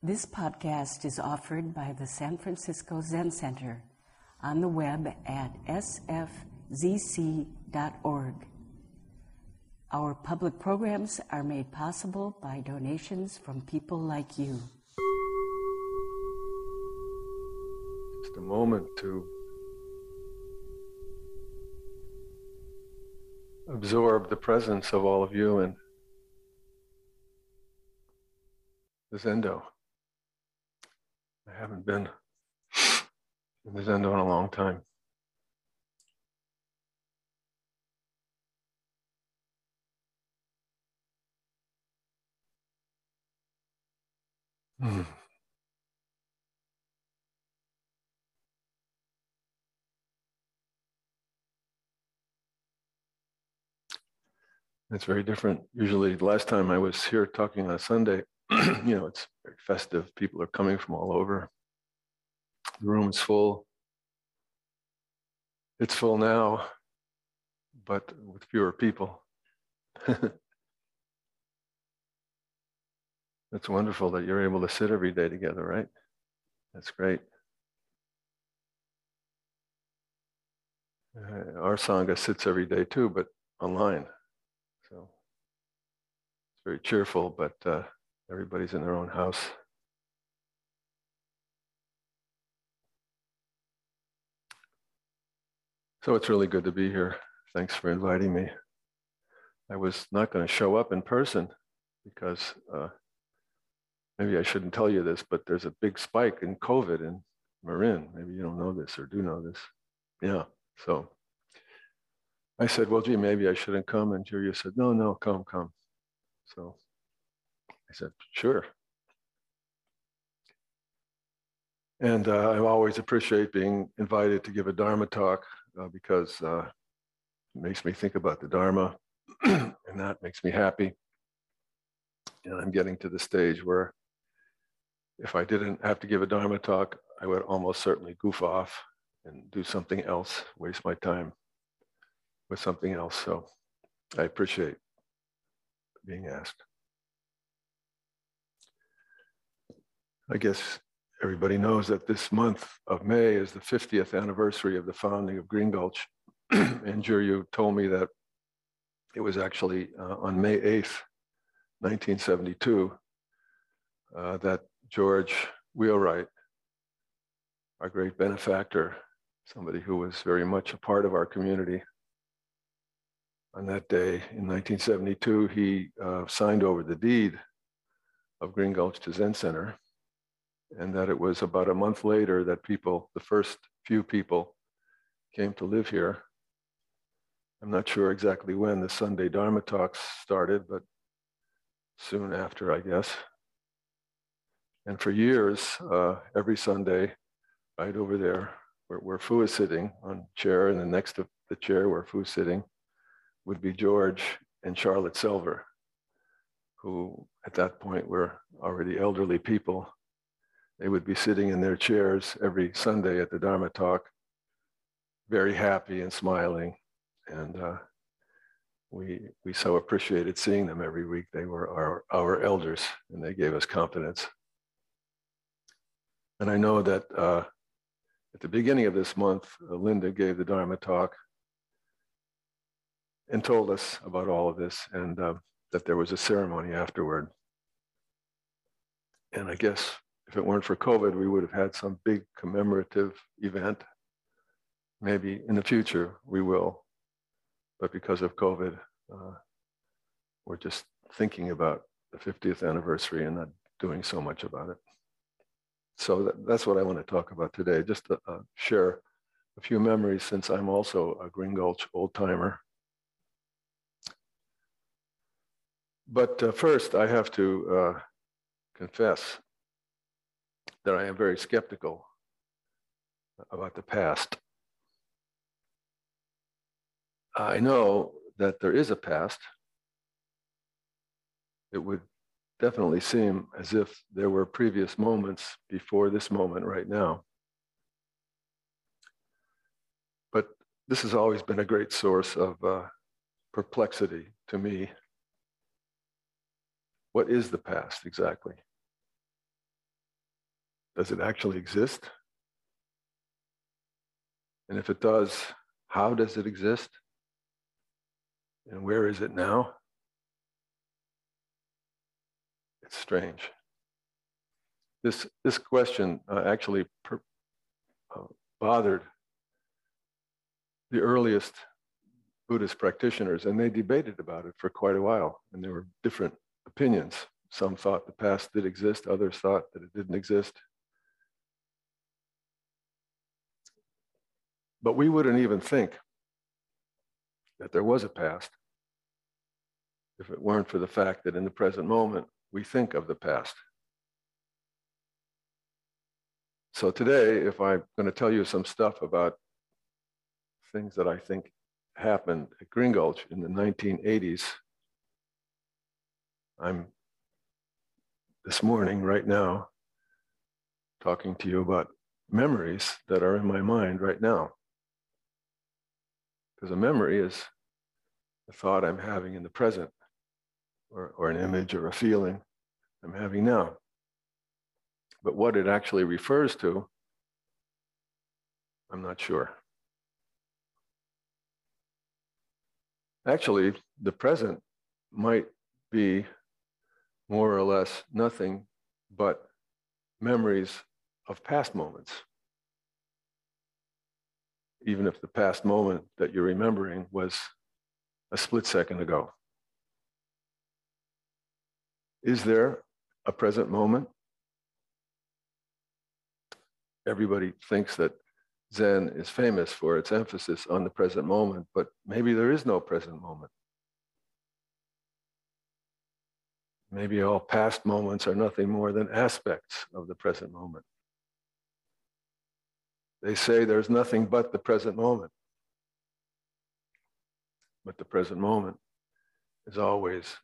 This podcast is offered by the San Francisco Zen Center on the web at sfzc.org. Our public programs are made possible by donations from people like you. Just a moment to absorb the presence of all of you and the Zendo. I haven't been in the Zendo in a long time. Hmm. It's very different. Usually, last time I was here talking on Sunday, you know, it's very festive. People are coming from all over. The room is full. It's full now, but with fewer people. It's wonderful that you're able to sit every day together, right? That's great. Uh, our Sangha sits every day too, but online. So it's very cheerful, but uh, everybody's in their own house. So it's really good to be here. Thanks for inviting me. I was not going to show up in person because uh, maybe I shouldn't tell you this, but there's a big spike in COVID in Marin. Maybe you don't know this or do know this. Yeah. So I said, well, gee, maybe I shouldn't come. And Julia said, no, no, come, come. So I said, sure. And uh, I always appreciate being invited to give a Dharma talk uh, because uh, it makes me think about the Dharma and that makes me happy. And I'm getting to the stage where if I didn't have to give a Dharma talk, I would almost certainly goof off and do something else, waste my time with something else. So I appreciate being asked. I guess everybody knows that this month of May is the 50th anniversary of the founding of Green Gulch. and Juryu told me that it was actually uh, on May 8th, 1972, uh, that George Wheelwright, our great benefactor, somebody who was very much a part of our community. On that day in 1972, he uh, signed over the deed of Green Gulch to Zen Center, and that it was about a month later that people, the first few people, came to live here. I'm not sure exactly when the Sunday Dharma talks started, but soon after, I guess. And for years, uh, every Sunday, right over there, where, where Fu is sitting on chair, and then next to the chair where Fu is sitting would be George and Charlotte Silver, who at that point were already elderly people. They would be sitting in their chairs every Sunday at the Dharma talk, very happy and smiling. And uh, we, we so appreciated seeing them every week. They were our, our elders and they gave us confidence. And I know that uh, at the beginning of this month, uh, Linda gave the Dharma talk and told us about all of this and uh, that there was a ceremony afterward. And I guess if it weren't for COVID, we would have had some big commemorative event. Maybe in the future we will. But because of COVID, uh, we're just thinking about the 50th anniversary and not doing so much about it. So that, that's what I want to talk about today, just to uh, share a few memories since I'm also a Green Gulch old timer. But uh, first, I have to uh, confess that I am very skeptical about the past. I know that there is a past. It would definitely seem as if there were previous moments before this moment right now. But this has always been a great source of uh, perplexity to me. What is the past exactly? Does it actually exist? And if it does, how does it exist? And where is it now? It's strange. This, this question uh, actually per, uh, bothered the earliest Buddhist practitioners, and they debated about it for quite a while, and there were different opinions. Some thought the past did exist, others thought that it didn't exist. But we wouldn't even think that there was a past if it weren't for the fact that in the present moment we think of the past. So today, if I'm going to tell you some stuff about things that I think happened at Green Gulch in the 1980s, I'm this morning, right now, talking to you about memories that are in my mind right now. Because a memory is a thought I'm having in the present, or, or an image or a feeling I'm having now. But what it actually refers to, I'm not sure. Actually, the present might be more or less nothing but memories of past moments. Even if the past moment that you're remembering was a split second ago. Is there a present moment? Everybody thinks that Zen is famous for its emphasis on the present moment, but maybe there is no present moment. Maybe all past moments are nothing more than aspects of the present moment. They say there's nothing but the present moment. But the present moment is always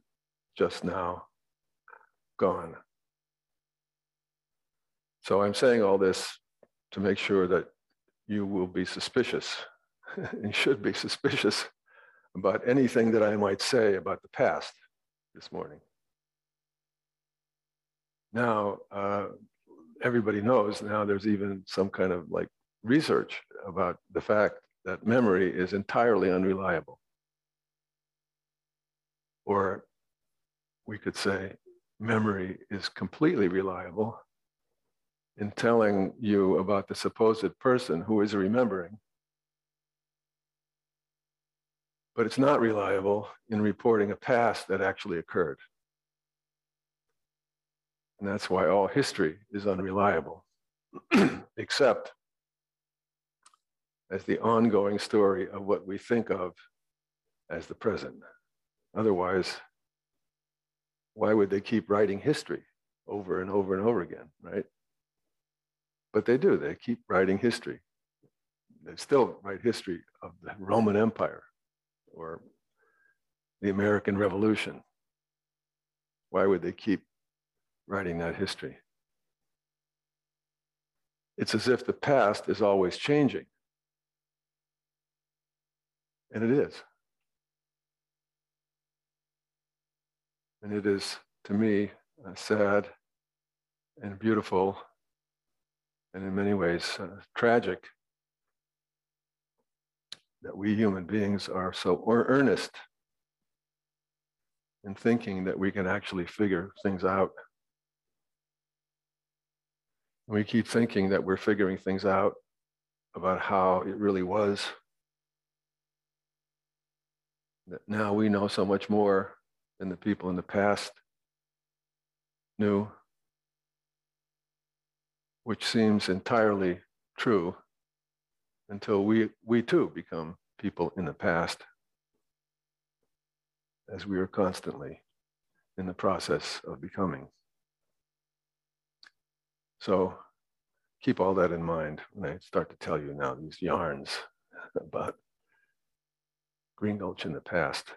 just now gone. So I'm saying all this to make sure that you will be suspicious and should be suspicious about anything that I might say about the past this morning. Now, uh, everybody knows now there's even some kind of like research about the fact that memory is entirely unreliable. Or we could say memory is completely reliable in telling you about the supposed person who is remembering. But it's not reliable in reporting a past that actually occurred. And that's why all history is unreliable, except as the ongoing story of what we think of as the present. Otherwise, why would they keep writing history over and over and over again, right? But they do, they keep writing history. They still write history of the Roman Empire or the American Revolution. Why would they keep writing that history. It's as if the past is always changing. And it is. And it is, to me, uh, sad and beautiful, and in many ways uh, tragic that we human beings are so earnest in thinking that we can actually figure things out we keep thinking that we're figuring things out about how it really was. That now we know so much more than the people in the past knew, which seems entirely true until we, we too become people in the past, as we are constantly in the process of becoming. So keep all that in mind when I start to tell you now these yarns about Green Gulch in the past.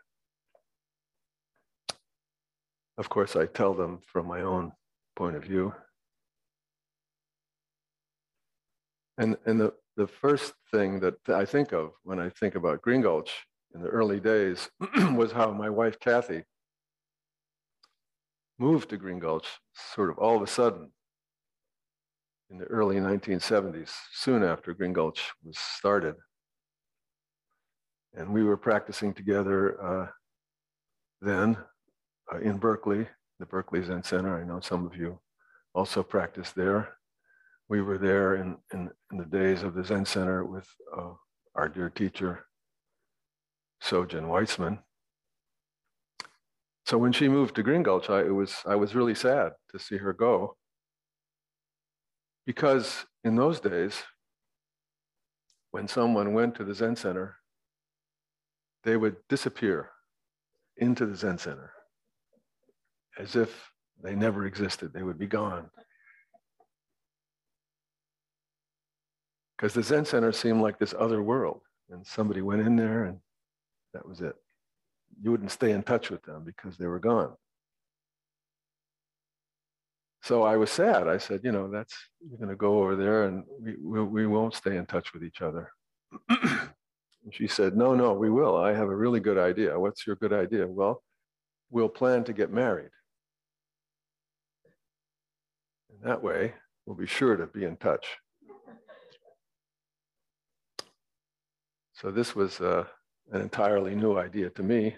Of course, I tell them from my own point of view. And, and the, the first thing that I think of when I think about Green Gulch in the early days was how my wife, Kathy, moved to Green Gulch sort of all of a sudden in the early 1970s, soon after Green Gulch was started. And we were practicing together uh, then uh, in Berkeley, the Berkeley Zen Center. I know some of you also practiced there. We were there in, in, in the days of the Zen Center with uh, our dear teacher, Sojun Weitsman. So when she moved to Green Gulch, I, it was, I was really sad to see her go. Because in those days, when someone went to the Zen Center, they would disappear into the Zen Center as if they never existed. They would be gone. Because the Zen Center seemed like this other world, and somebody went in there and that was it. You wouldn't stay in touch with them because they were gone. So I was sad. I said, you know, that's, you're going to go over there and we, we, we won't stay in touch with each other. she said, no, no, we will. I have a really good idea. What's your good idea? Well, we'll plan to get married. And that way, we'll be sure to be in touch. So this was uh, an entirely new idea to me.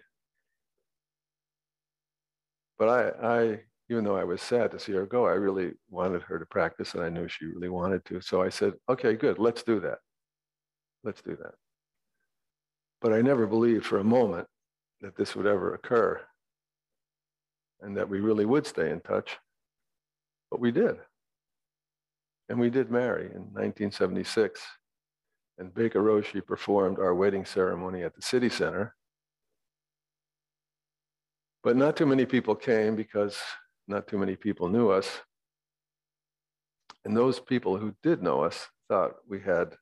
But I, I, even though I was sad to see her go, I really wanted her to practice and I knew she really wanted to. So I said, okay, good, let's do that. Let's do that. But I never believed for a moment that this would ever occur and that we really would stay in touch. But we did. And we did marry in 1976 and Baker Roshi performed our wedding ceremony at the city center. But not too many people came because not too many people knew us. And those people who did know us thought we had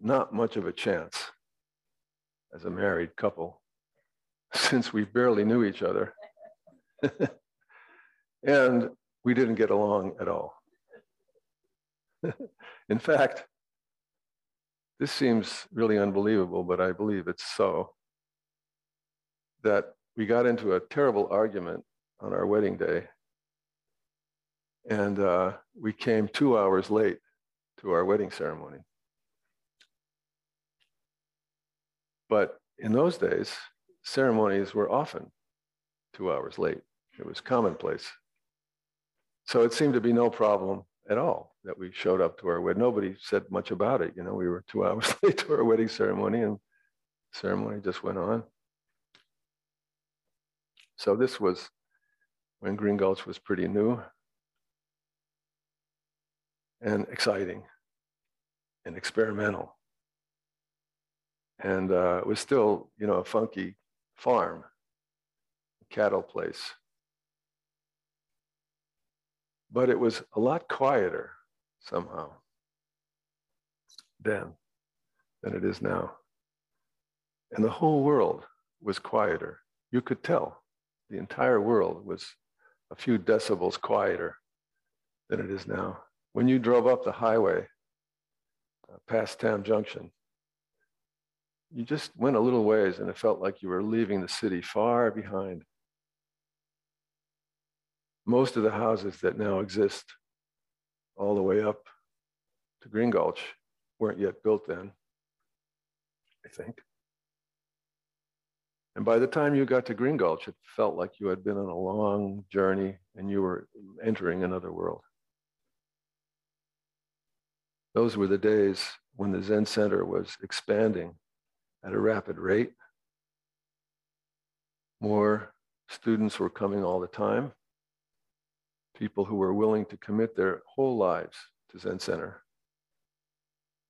not much of a chance as a married couple since we barely knew each other. and we didn't get along at all. In fact, this seems really unbelievable, but I believe it's so. That we got into a terrible argument on our wedding day, and uh, we came two hours late to our wedding ceremony. But in those days, ceremonies were often two hours late. It was commonplace. So it seemed to be no problem at all that we showed up to our wedding. Nobody said much about it. You know, we were two hours late to our wedding ceremony and ceremony just went on. So this was when Green Gulch was pretty new and exciting and experimental. And uh, it was still, you know, a funky farm, cattle place but it was a lot quieter somehow then than it is now. And the whole world was quieter. You could tell the entire world was a few decibels quieter than it is now. When you drove up the highway uh, past Tam Junction, you just went a little ways and it felt like you were leaving the city far behind most of the houses that now exist all the way up to Green Gulch weren't yet built then, I think. And by the time you got to Green Gulch, it felt like you had been on a long journey and you were entering another world. Those were the days when the Zen Center was expanding at a rapid rate. More students were coming all the time people who were willing to commit their whole lives to Zen Center.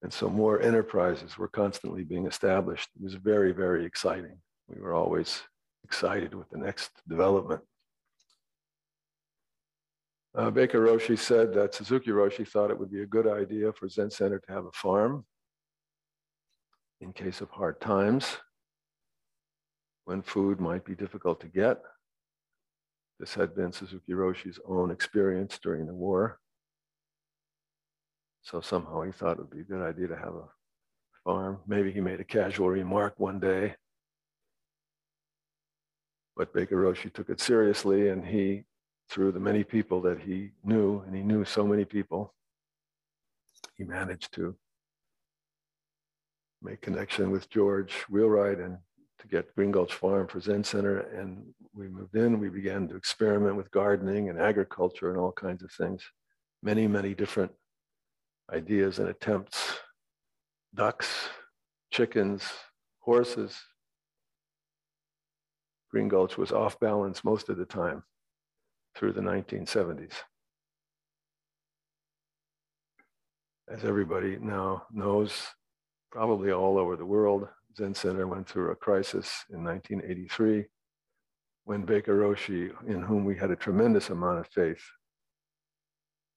And so more enterprises were constantly being established. It was very, very exciting. We were always excited with the next development. Uh, Baker Roshi said that Suzuki Roshi thought it would be a good idea for Zen Center to have a farm in case of hard times when food might be difficult to get. This had been Suzuki Roshi's own experience during the war. So somehow he thought it would be a good idea to have a farm. Maybe he made a casual remark one day. But Baker Roshi took it seriously and he, through the many people that he knew, and he knew so many people, he managed to make connection with George Wheelwright and to get Green Gulch Farm for Zen Center. And we moved in, we began to experiment with gardening and agriculture and all kinds of things. Many, many different ideas and attempts. Ducks, chickens, horses. Green Gulch was off balance most of the time through the 1970s. As everybody now knows, probably all over the world, Zen Center went through a crisis in 1983 when Baker Roshi, in whom we had a tremendous amount of faith,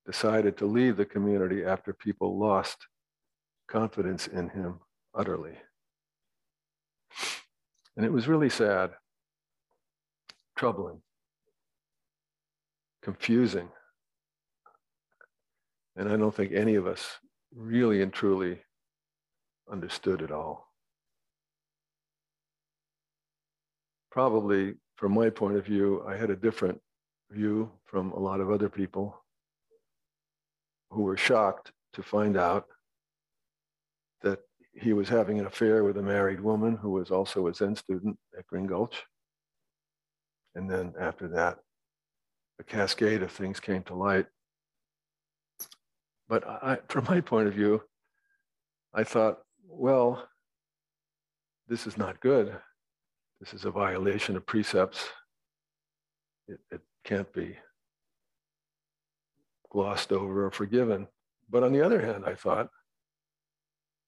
decided to leave the community after people lost confidence in him utterly. And it was really sad, troubling, confusing. And I don't think any of us really and truly understood it all. Probably from my point of view, I had a different view from a lot of other people who were shocked to find out that he was having an affair with a married woman who was also a Zen student at Green Gulch. And then after that, a cascade of things came to light. But I, from my point of view, I thought, well, this is not good. This is a violation of precepts. It, it can't be glossed over or forgiven. But on the other hand, I thought,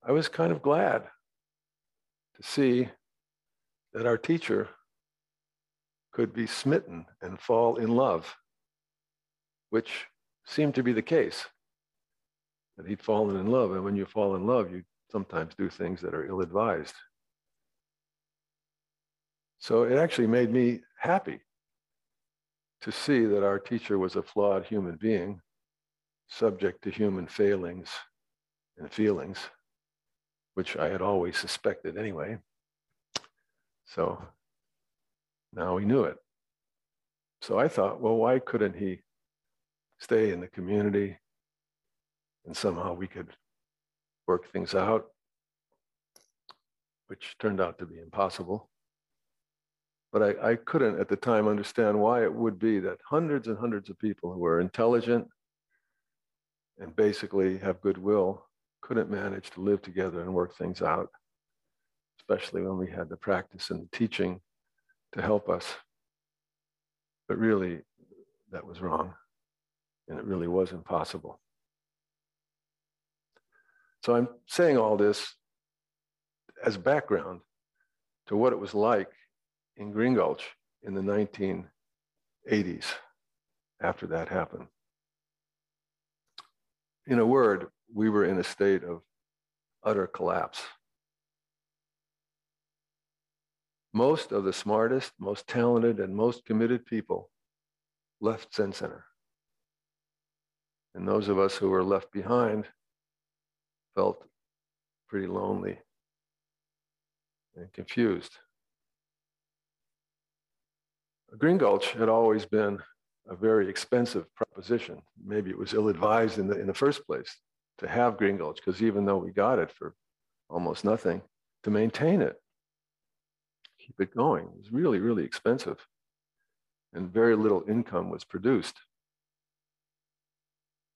I was kind of glad to see that our teacher could be smitten and fall in love, which seemed to be the case. That he'd fallen in love. And when you fall in love, you sometimes do things that are ill advised. So it actually made me happy to see that our teacher was a flawed human being, subject to human failings and feelings, which I had always suspected anyway. So now we knew it. So I thought, well, why couldn't he stay in the community and somehow we could work things out, which turned out to be impossible. But I, I couldn't at the time understand why it would be that hundreds and hundreds of people who are intelligent and basically have goodwill couldn't manage to live together and work things out, especially when we had the practice and the teaching to help us. But really, that was wrong. And it really was impossible. So I'm saying all this as background to what it was like in Green Gulch in the 1980s after that happened. In a word, we were in a state of utter collapse. Most of the smartest, most talented, and most committed people left Zen Center. And those of us who were left behind felt pretty lonely and confused. Green Gulch had always been a very expensive proposition. Maybe it was ill-advised in the, in the first place to have Green Gulch, because even though we got it for almost nothing, to maintain it, keep it going, it was really, really expensive. And very little income was produced.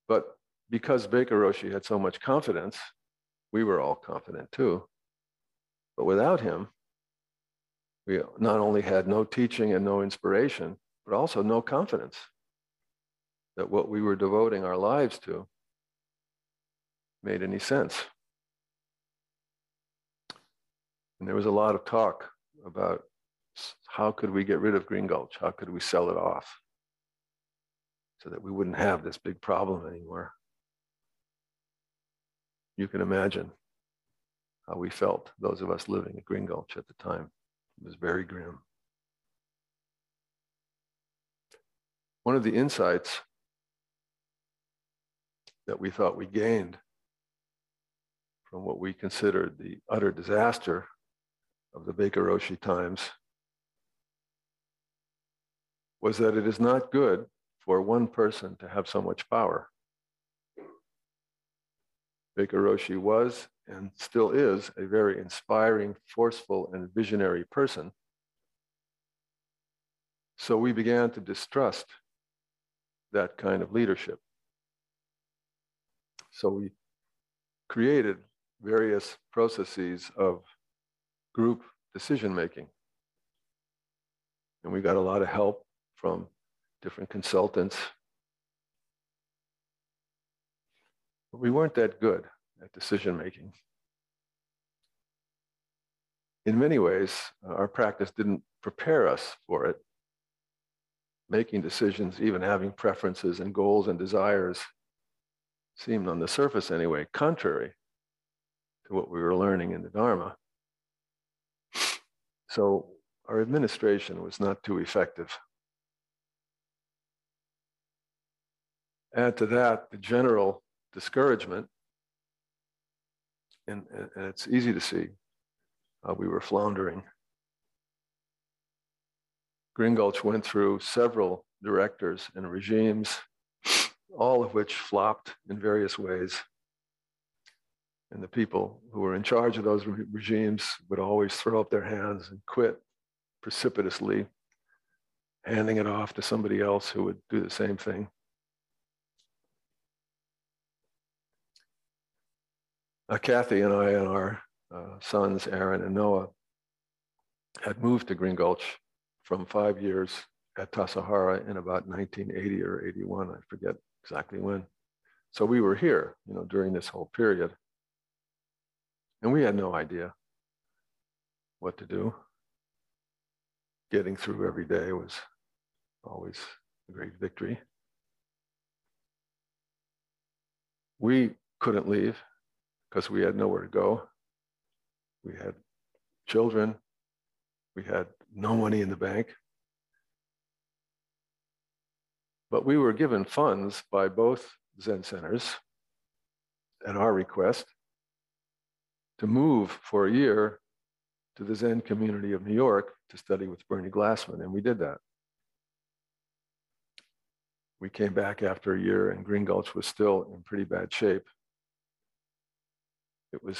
But because Baker Roshi had so much confidence, we were all confident too. But without him, we not only had no teaching and no inspiration, but also no confidence that what we were devoting our lives to made any sense. And there was a lot of talk about how could we get rid of Green Gulch? How could we sell it off so that we wouldn't have this big problem anymore? You can imagine how we felt, those of us living at Green Gulch at the time. It was very grim. One of the insights that we thought we gained from what we considered the utter disaster of the Baker Roshi times was that it is not good for one person to have so much power. Baker Roshi was and still is a very inspiring, forceful, and visionary person. So we began to distrust that kind of leadership. So we created various processes of group decision making. And we got a lot of help from different consultants. But we weren't that good at decision making. In many ways, uh, our practice didn't prepare us for it. Making decisions, even having preferences and goals and desires, seemed on the surface anyway, contrary to what we were learning in the Dharma. So our administration was not too effective. Add to that the general discouragement, and, and it's easy to see we were floundering. Green Gulch went through several directors and regimes, all of which flopped in various ways. And the people who were in charge of those re- regimes would always throw up their hands and quit precipitously, handing it off to somebody else who would do the same thing. Uh, Kathy and I and our uh, sons, Aaron and Noah, had moved to Green Gulch from five years at Tassajara in about 1980 or 81, I forget exactly when. So we were here, you know, during this whole period. And we had no idea what to do. Getting through every day was always a great victory. We couldn't leave because we had nowhere to go. We had children. We had no money in the bank. But we were given funds by both Zen centers at our request to move for a year to the Zen community of New York to study with Bernie Glassman, and we did that. We came back after a year, and Green Gulch was still in pretty bad shape. It was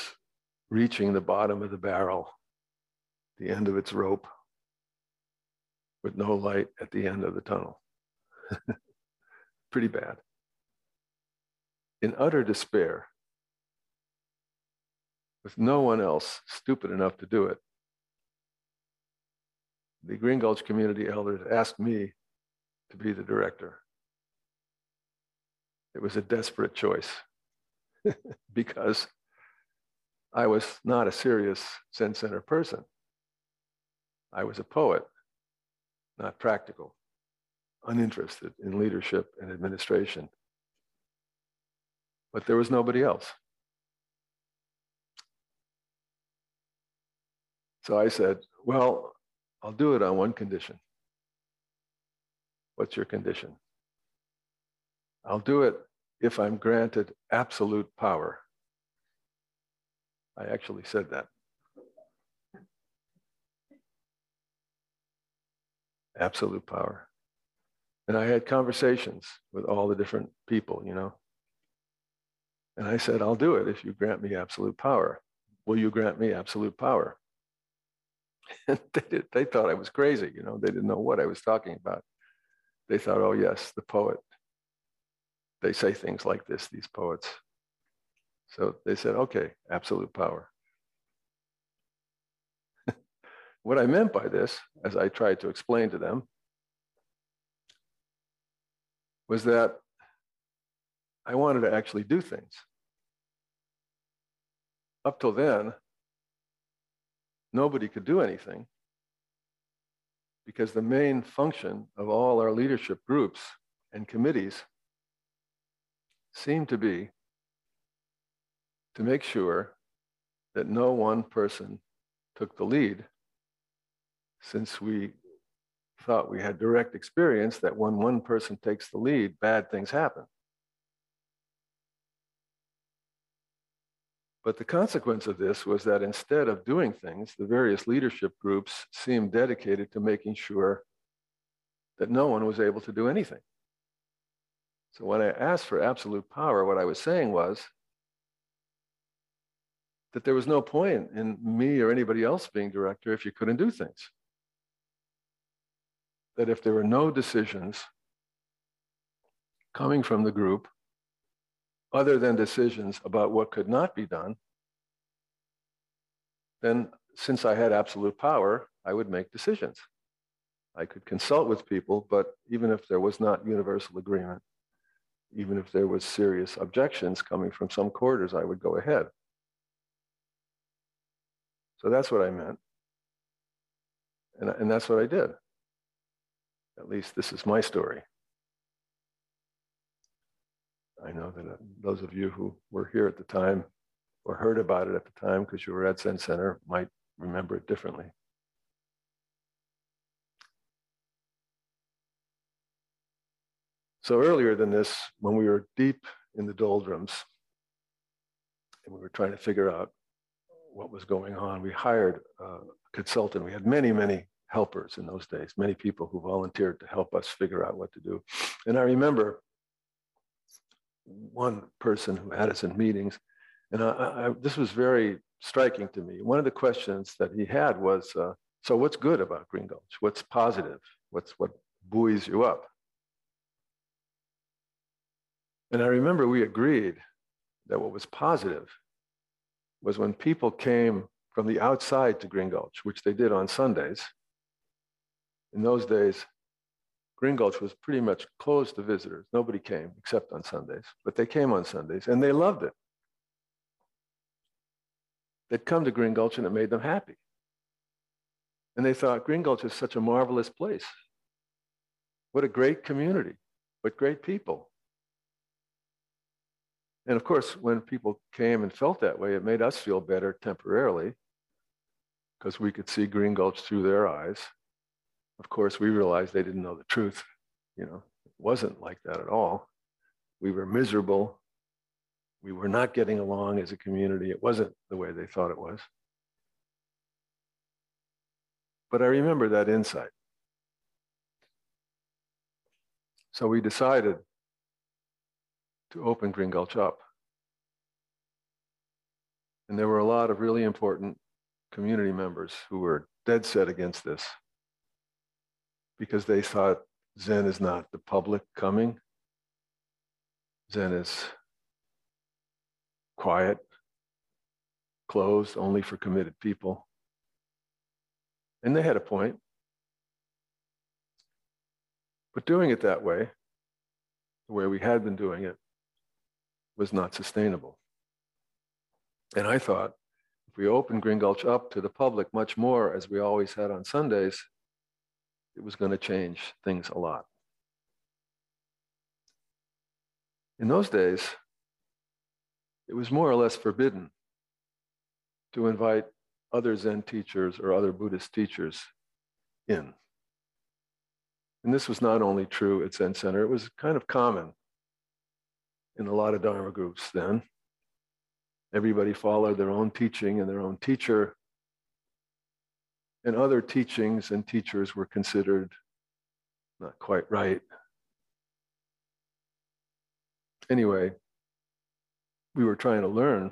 reaching the bottom of the barrel, the end of its rope, with no light at the end of the tunnel. Pretty bad. In utter despair, with no one else stupid enough to do it, the Green Gulch community elders asked me to be the director. It was a desperate choice because I was not a serious Zen Center person. I was a poet, not practical, uninterested in leadership and administration. But there was nobody else. So I said, Well, I'll do it on one condition. What's your condition? I'll do it if I'm granted absolute power. I actually said that. Absolute power. And I had conversations with all the different people, you know. And I said, I'll do it if you grant me absolute power. Will you grant me absolute power? They, did, they thought I was crazy, you know, they didn't know what I was talking about. They thought, oh, yes, the poet. They say things like this, these poets. So they said, okay, absolute power. what I meant by this, as I tried to explain to them, was that I wanted to actually do things. Up till then, nobody could do anything because the main function of all our leadership groups and committees seemed to be to make sure that no one person took the lead since we thought we had direct experience that when one person takes the lead, bad things happen. But the consequence of this was that instead of doing things, the various leadership groups seemed dedicated to making sure that no one was able to do anything. So when I asked for absolute power, what I was saying was, that there was no point in me or anybody else being director if you couldn't do things. That if there were no decisions coming from the group, other than decisions about what could not be done, then since I had absolute power, I would make decisions. I could consult with people, but even if there was not universal agreement, even if there was serious objections coming from some quarters, I would go ahead. So that's what I meant. And, and that's what I did. At least this is my story. I know that uh, those of you who were here at the time or heard about it at the time because you were at Zen Center might remember it differently. So earlier than this, when we were deep in the doldrums and we were trying to figure out what was going on, we hired a consultant. We had many, many helpers in those days, many people who volunteered to help us figure out what to do. And I remember one person who had us in meetings, and I, I, this was very striking to me. One of the questions that he had was, uh, "So what's good about Green Gulch? What's positive? What's what buoys you up?" And I remember we agreed that what was positive was when people came from the outside to Green Gulch, which they did on Sundays. In those days, Green Gulch was pretty much closed to visitors. Nobody came except on Sundays, but they came on Sundays and they loved it. They'd come to Green Gulch and it made them happy. And they thought Green Gulch is such a marvelous place. What a great community, what great people. And of course, when people came and felt that way, it made us feel better temporarily because we could see Green Gulch through their eyes. Of course, we realized they didn't know the truth. You know, it wasn't like that at all. We were miserable. We were not getting along as a community. It wasn't the way they thought it was. But I remember that insight. So we decided to open Green Gulch up. And there were a lot of really important community members who were dead set against this because they thought Zen is not the public coming. Zen is quiet, closed only for committed people. And they had a point. But doing it that way, the way we had been doing it, was not sustainable. And I thought if we opened Green Gulch up to the public much more, as we always had on Sundays, it was going to change things a lot. In those days, it was more or less forbidden to invite other Zen teachers or other Buddhist teachers in. And this was not only true at Zen Center, it was kind of common in a lot of Dharma groups then. Everybody followed their own teaching and their own teacher. And other teachings and teachers were considered not quite right. Anyway, we were trying to learn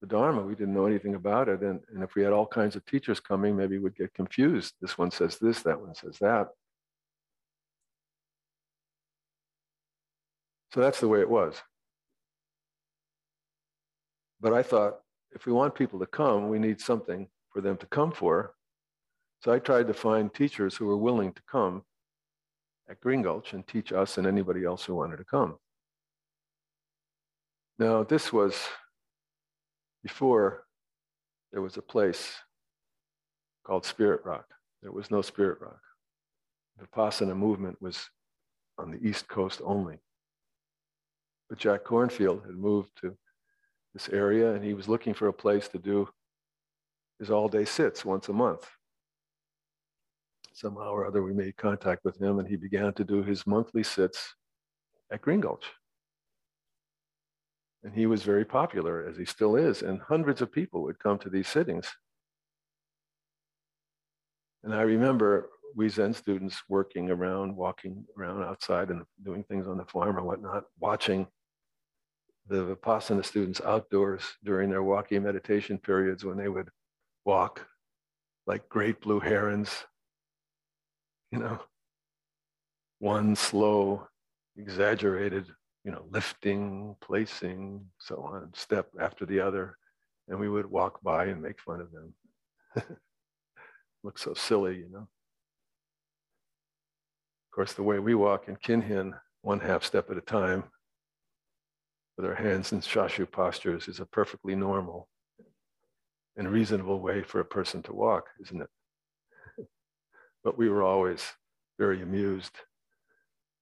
the Dharma. We didn't know anything about it. And, and if we had all kinds of teachers coming, maybe we'd get confused. This one says this, that one says that. So that's the way it was. But I thought, if we want people to come, we need something for them to come for. So I tried to find teachers who were willing to come at Green Gulch and teach us and anybody else who wanted to come. Now, this was before there was a place called Spirit Rock. There was no Spirit Rock. The Vipassana movement was on the East Coast only. But Jack Kornfield had moved to this area and he was looking for a place to do his all day sits once a month. Somehow or other, we made contact with him and he began to do his monthly sits at Green Gulch. And he was very popular, as he still is, and hundreds of people would come to these sittings. And I remember we Zen students working around, walking around outside and doing things on the farm or whatnot, watching the Vipassana students outdoors during their walking meditation periods when they would walk like great blue herons, you know, one slow, exaggerated, you know, lifting, placing, so on, step after the other. And we would walk by and make fun of them. Look so silly, you know. Of course, the way we walk in Kinhin, one half step at a time, with our hands in shashu postures, is a perfectly normal and reasonable way for a person to walk, isn't it? but we were always very amused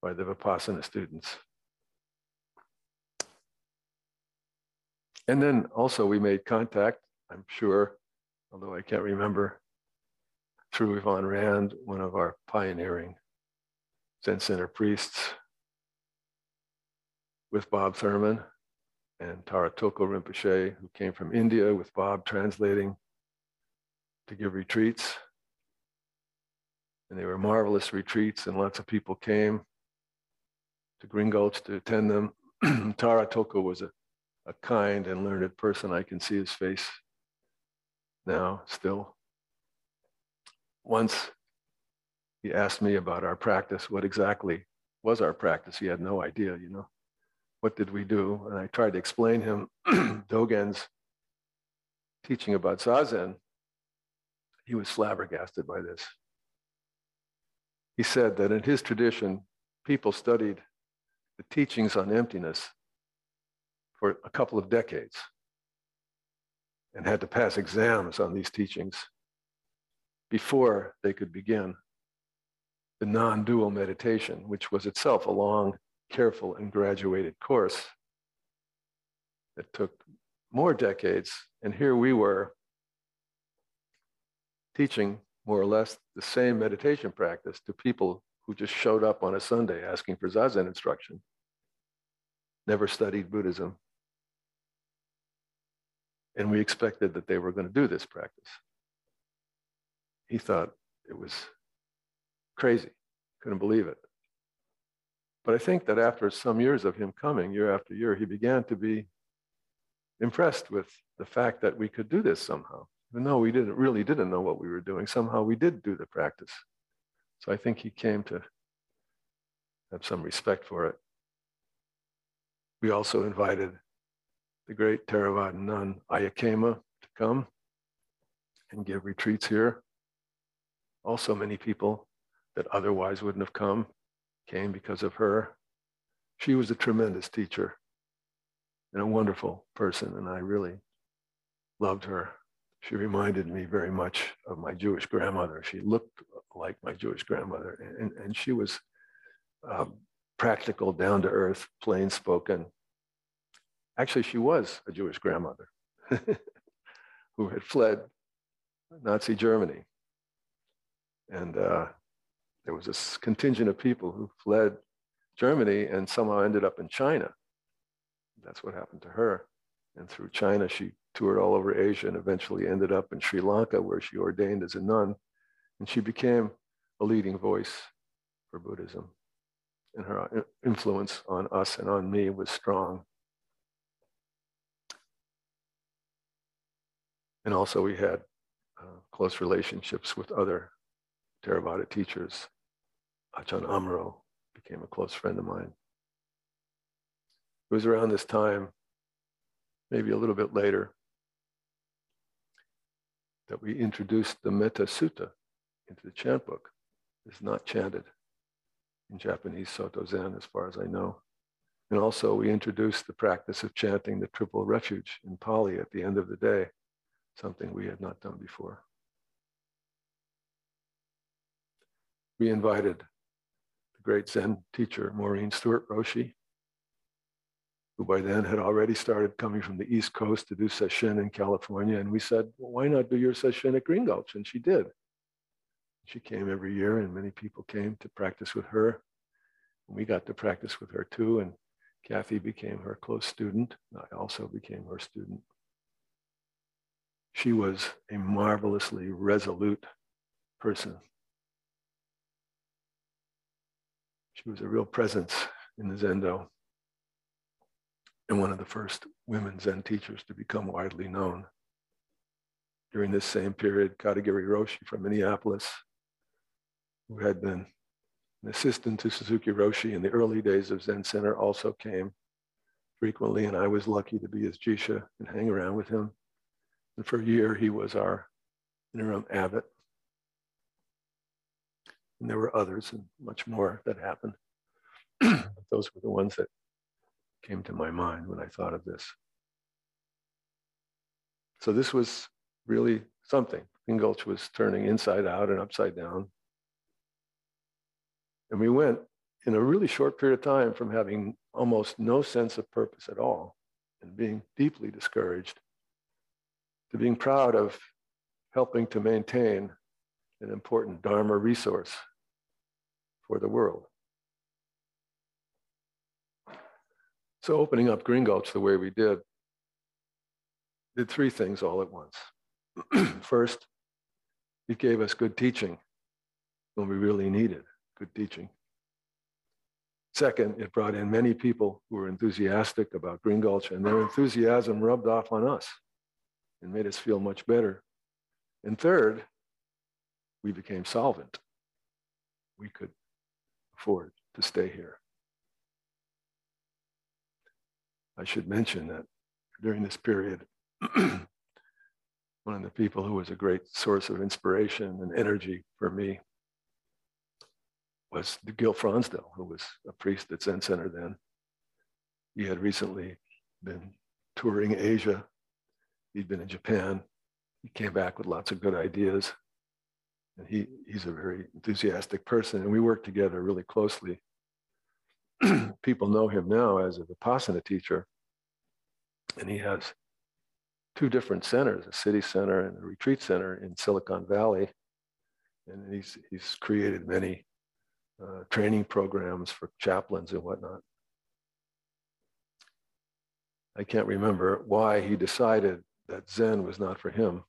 by the Vipassana students. And then also we made contact, I'm sure, although I can't remember, through Yvonne Rand, one of our pioneering Zen Center priests, with Bob Thurman and Tara Tulku Rinpoche, who came from India with Bob translating to give retreats. And they were marvelous retreats, and lots of people came to Green Gulch to attend them. Tara Tulku was a, a kind and learned person. I can see his face now still. Once he asked me about our practice, what exactly was our practice. He had no idea, you know. What did we do? And I tried to explain him Dogen's teaching about Zazen. He was flabbergasted by this. He said that in his tradition, people studied the teachings on emptiness for a couple of decades and had to pass exams on these teachings before they could begin the non-dual meditation, which was itself a long, careful, and graduated course that took more decades. And here we were teaching more or less the same meditation practice to people who just showed up on a Sunday asking for Zazen instruction, never studied Buddhism. And we expected that they were going to do this practice. He thought it was crazy, couldn't believe it. But I think that after some years of him coming, year after year, he began to be impressed with the fact that we could do this somehow. Even though we didn't really didn't know what we were doing, somehow we did do the practice. So I think he came to have some respect for it. We also invited the great Theravada nun Ayya Khema to come and give retreats here. Also, many people that otherwise wouldn't have come came because of her. She was a tremendous teacher and a wonderful person, and I really loved her. She reminded me very much of my Jewish grandmother. She looked like my Jewish grandmother. And, and she was um, practical, down to earth, plain spoken. Actually, she was a Jewish grandmother who had fled Nazi Germany. And uh, there was a contingent of people who fled Germany and somehow ended up in China. That's what happened to her. And through China, she toured all over Asia and eventually ended up in Sri Lanka, where she ordained as a nun. And she became a leading voice for Buddhism. And her influence on us and on me was strong. And also, we had uh, close relationships with other Theravada teachers. Ajahn Amaro became a close friend of mine. It was around this time, maybe a little bit later, that we introduced the Metta Sutta into the chant book. It's not chanted in Japanese Soto Zen, as far as I know. And also, we introduced the practice of chanting the triple refuge in Pali at the end of the day, something we had not done before. We invited the great Zen teacher, Maurine Stuart Roshi, who by then had already started coming from the East Coast to do sesshin in California. And we said, well, why not do your sesshin at Green Gulch? And she did. She came every year, and many people came to practice with her. And we got to practice with her too. And Kathy became her close student. I also became her student. She was a marvelously resolute person. She was a real presence in the Zendo. and one of the first women Zen teachers to become widely known. During this same period, Katagiri Roshi from Minneapolis, who had been an assistant to Suzuki Roshi in the early days of Zen Center, also came frequently, and I was lucky to be his jisha and hang around with him. And for a year, he was our interim abbot. And there were others and much mm. more that happened. those were the ones that came to my mind when I thought of this. So this was really something. Green Gulch was turning inside out and upside down. And we went in a really short period of time from having almost no sense of purpose at all and being deeply discouraged to being proud of helping to maintain an important Dharma resource for the world. So opening up Green Gulch the way we did did three things all at once. First, it gave us good teaching when we really needed good teaching. Second, it brought in many people who were enthusiastic about Green Gulch, and their enthusiasm rubbed off on us and made us feel much better. And third, we became solvent. We could afford to stay here. I should mention that during this period, one of the people who was a great source of inspiration and energy for me was Gil Fronsdal, who was a priest at Zen Center then. He had recently been touring Asia. He'd been in Japan. He came back with lots of good ideas. And he, he's a very enthusiastic person. And we work together really closely. People know him now as a Vipassana teacher. And he has two different centers, a city center and a retreat center in Silicon Valley. And he's, he's created many uh, training programs for chaplains and whatnot. I can't remember why he decided that Zen was not for him.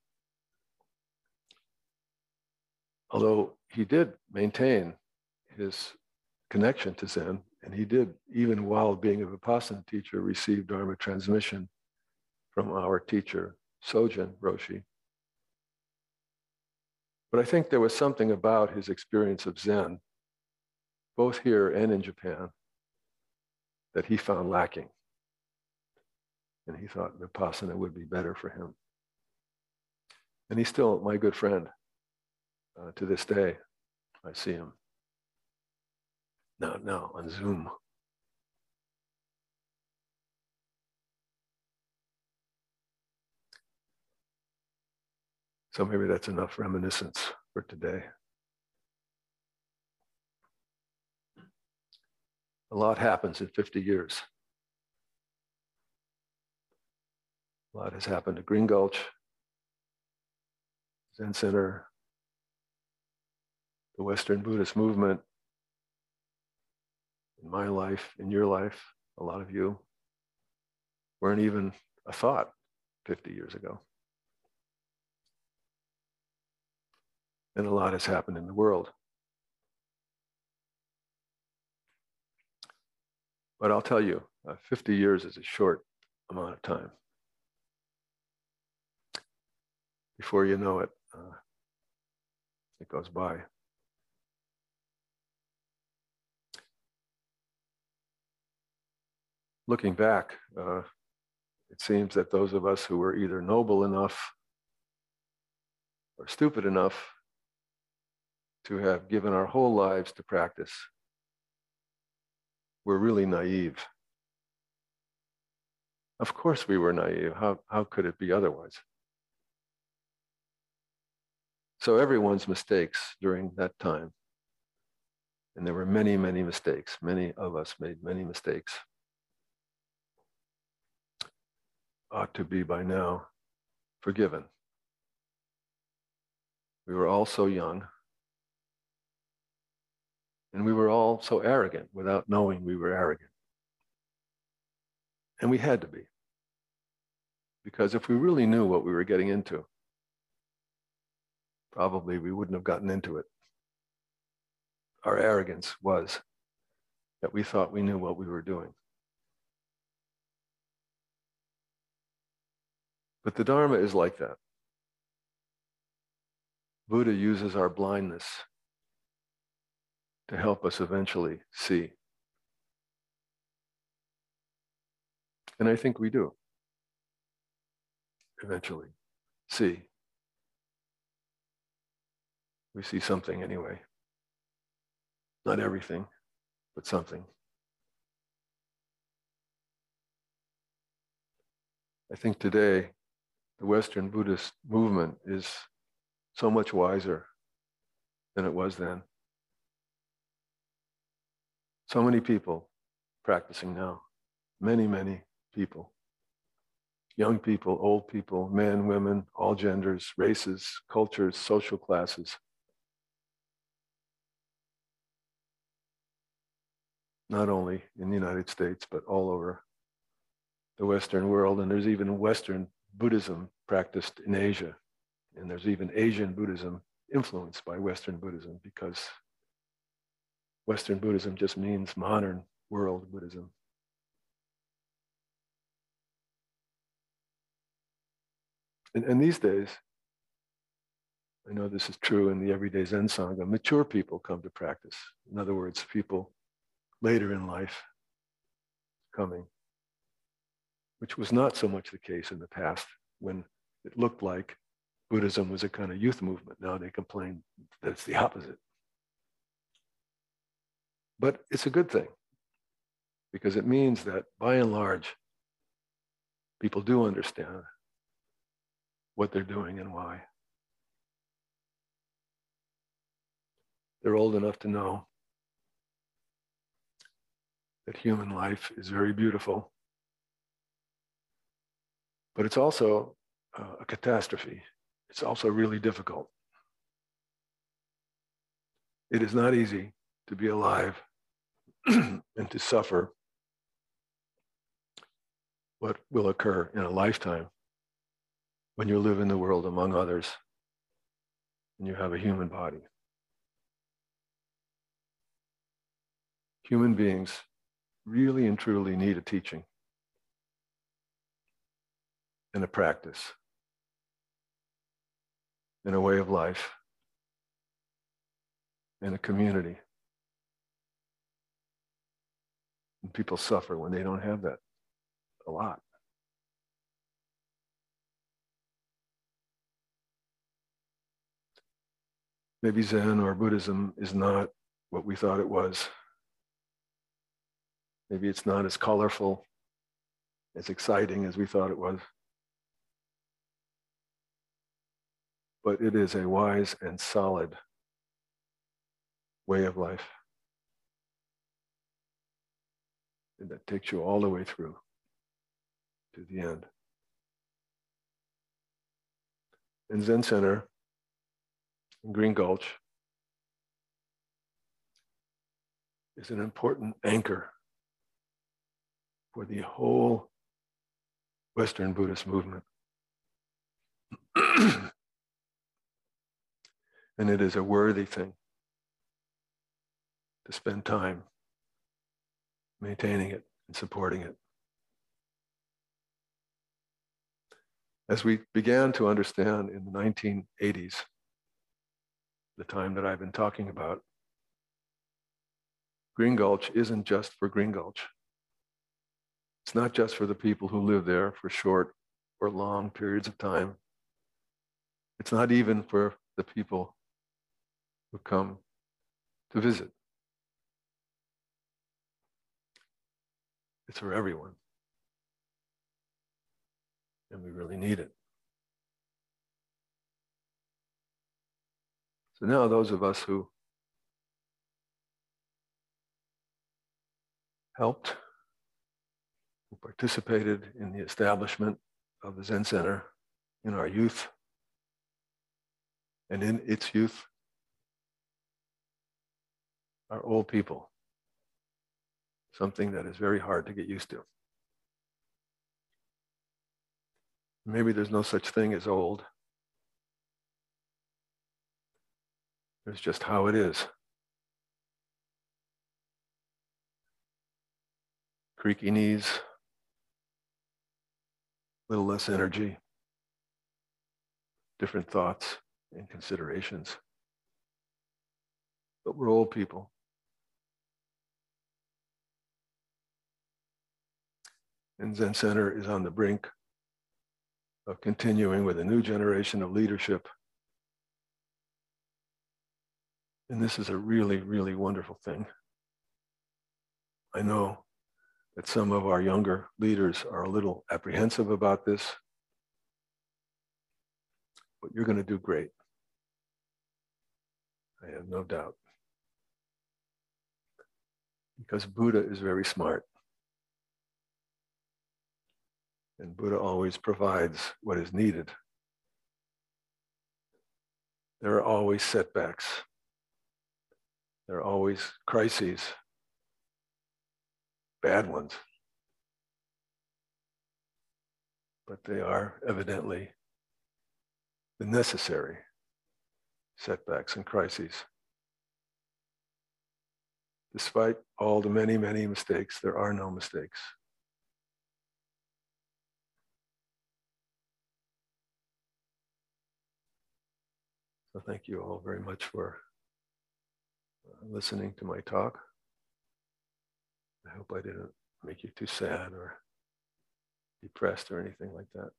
Although he did maintain his connection to Zen, and he did, even while being a Vipassana teacher, receive Dharma transmission from our teacher, Sojun Roshi. But I think there was something about his experience of Zen both here and in Japan, that he found lacking. And he thought Vipassana would be better for him. And he's still my good friend uh, to this day. I see him now, now on Zoom. So maybe that's enough reminiscence for today. A lot happens in 50 years. A lot has happened to Green Gulch, Zen Center, the Western Buddhist movement, in my life, in your life, a lot of you weren't even a thought 50 years ago. And a lot has happened in the world. But I'll tell you, uh, 50 years is a short amount of time. Before you know it, uh, it goes by. Looking back, uh, it seems that those of us who were either noble enough or stupid enough to have given our whole lives to practice were really naive. Of course, we were naive. How, how could it be otherwise? So, everyone's mistakes during that time, and there were many, many mistakes. Many of us made many mistakes. Ought to be by now forgiven. We were all so young. And we were all so arrogant without knowing we were arrogant. And we had to be. Because if we really knew what we were getting into, probably we wouldn't have gotten into it. Our arrogance was that we thought we knew what we were doing. But the Dharma is like that. Buddha uses our blindness to help us eventually see. And I think we do eventually see. We see something anyway. Not everything, but something. I think today the Western Buddhist movement is so much wiser than it was then. So many people practicing now, many, many people. Young people, old people, men, women, all genders, races, cultures, social classes. Not only in the United States, but all over the Western world. And there's even Western Buddhism practiced in Asia. And there's even Asian Buddhism influenced by Western Buddhism because Western Buddhism just means modern world Buddhism. And, and these days, I know this is true in the everyday Zen Sangha, mature people come to practice. In other words, people later in life coming which was not so much the case in the past when it looked like Buddhism was a kind of youth movement. Now they complain that it's the opposite. But it's a good thing because it means that by and large, people do understand what they're doing and why. They're old enough to know that human life is very beautiful but it's also uh, a catastrophe. It's also really difficult. It is not easy to be alive and to suffer what will occur in a lifetime when you live in the world among others and you have a human body. Human beings really and truly need a teaching in a practice, in a way of life, in a community. And people suffer when they don't have that a lot. Maybe Zen or Buddhism is not what we thought it was. Maybe it's not as colorful, as exciting as we thought it was. But it is a wise and solid way of life. And that takes you all the way through to the end. In Zen Center, in Green Gulch, is an important anchor for the whole Western Buddhist movement. And it is a worthy thing to spend time maintaining it and supporting it. As we began to understand in the 1980s, the time that I've been talking about, Green Gulch isn't just for Green Gulch. It's not just for the people who live there for short or long periods of time. It's not even for the people who come to visit. It's for everyone. And we really need it. So now, those of us who helped, who participated in the establishment of the Zen Center in our youth and in its youth are old people, something that is very hard to get used to. Maybe there's no such thing as old. There's just how it is. Creaky knees, a little less energy, different thoughts and considerations. But we're old people. And Zen Center is on the brink of continuing with a new generation of leadership. And this is a really, really wonderful thing. I know that some of our younger leaders are a little apprehensive about this, but you're going to do great. I have no doubt. Because Buddha is very smart. And Buddha always provides what is needed. There are always setbacks. There are always crises, bad ones. But they are evidently the necessary setbacks and crises. Despite all the many, many mistakes, there are no mistakes. Thank you all very much for uh, listening to my talk. I hope I didn't make you too sad or depressed or anything like that.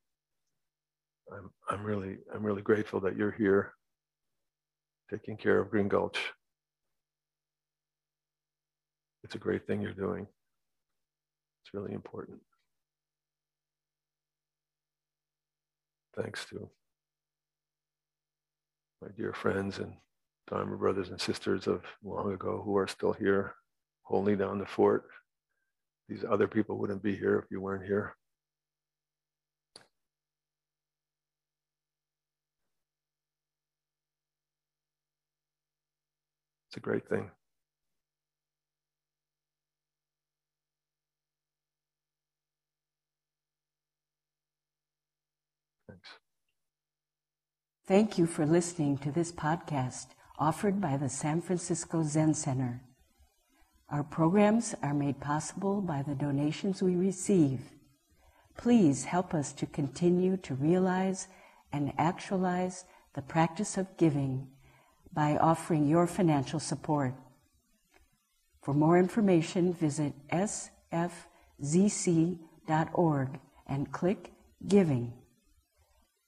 I'm, I'm really, I'm really grateful that you're here taking care of Green Gulch. It's a great thing you're doing. It's really important. Thanks to my dear friends and Dharma brothers and sisters of long ago who are still here holding down the fort. These other people wouldn't be here if you weren't here. It's a great thing. Thank you for listening to this podcast offered by the San Francisco Zen Center. Our programs are made possible by the donations we receive. Please help us to continue to realize and actualize the practice of giving by offering your financial support. For more information, visit sfzc.org and click Giving.